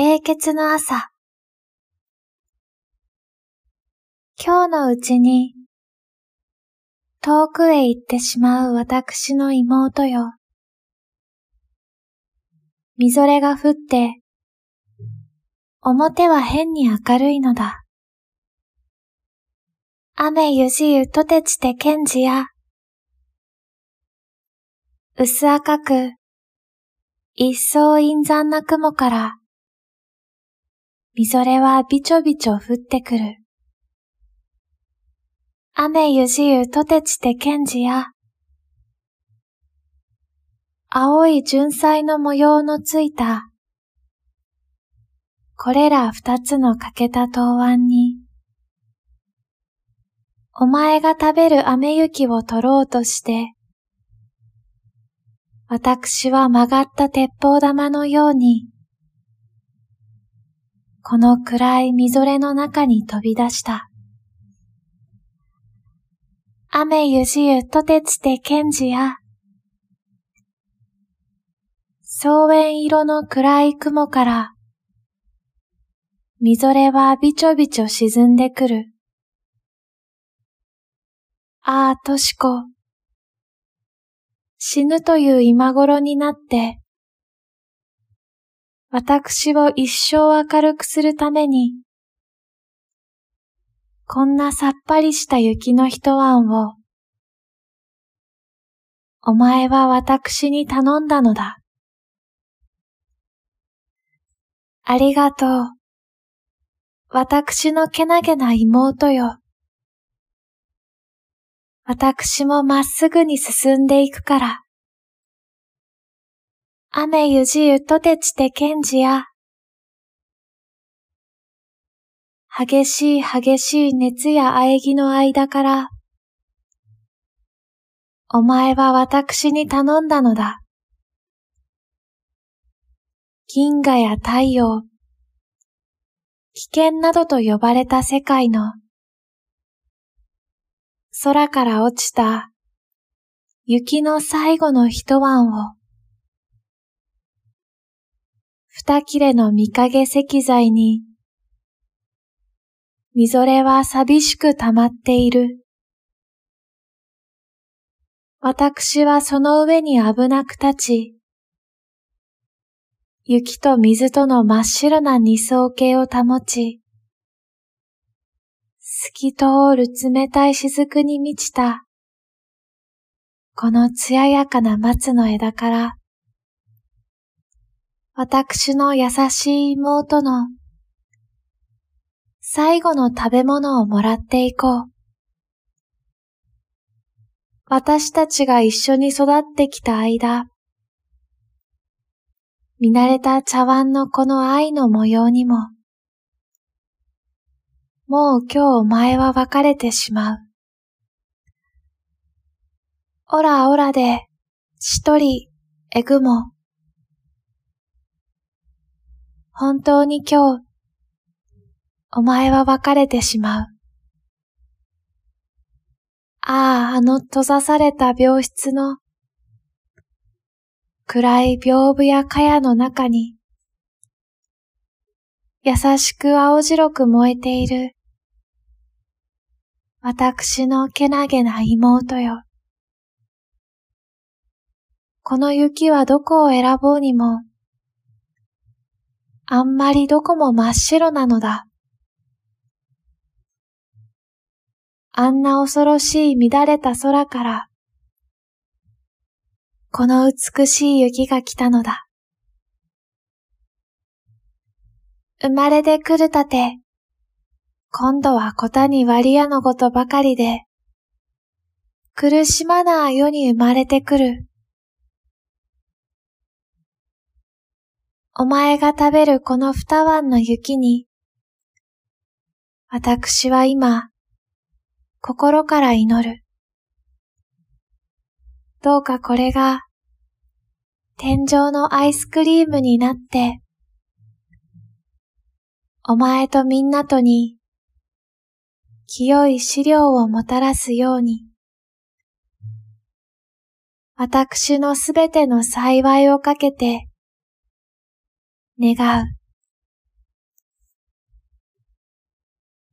英傑の朝。今日のうちに、遠くへ行ってしまう私の妹よ。みぞれが降って、表は変に明るいのだ。雨ゆじゆとてちてけんじや、薄赤く、一層陰残な雲から、みぞれはびちょびちょ降ってくる。雨ゆじゆとてちてけんじや、青い純彩の模様のついた、これら二つの欠けた答案に、お前が食べる雨雪を取ろうとして、私は曲がった鉄砲玉のように、この暗いみぞれの中に飛び出した。雨ゆじゆとてつてけんじや、草原色の暗い雲から、みぞれはびちょびちょ沈んでくる。ああ、としこ。死ぬという今頃になって、私を一生明るくするために、こんなさっぱりした雪の一晩を、お前は私に頼んだのだ。ありがとう。私のけなげな妹よ。私もまっすぐに進んでいくから。雨ゆじゆとてちてけんじや。激しい激しい熱や喘ぎの間から、お前は私に頼んだのだ。銀河や太陽、危険などと呼ばれた世界の、空から落ちた。雪の最後の一晩を、二切れの見影石材に、みぞれは寂しく溜まっている。私はその上に危なく立ち、雪と水との真っ白な二層形を保ち、透き通る冷たい雫に満ちた、この艶やかな松の枝から、私の優しい妹の最後の食べ物をもらっていこう。私たちが一緒に育ってきた間、見慣れた茶碗のこの愛の模様にも、もう今日お前は別れてしまう。オラオラで、一人、えぐも、本当に今日、お前は別れてしまう。ああ、あの閉ざされた病室の暗い屏風や茅の中に、優しく青白く燃えている、私のけなげな妹よ。この雪はどこを選ぼうにも、あんまりどこも真っ白なのだ。あんな恐ろしい乱れた空から、この美しい雪が来たのだ。生まれで来るたて、今度は小谷割り屋のごとばかりで、苦しまな世に生まれてくる。お前が食べるこの二晩の雪に、私は今、心から祈る。どうかこれが、天井のアイスクリームになって、お前とみんなとに、清い資料をもたらすように、私のすべての幸いをかけて、願う。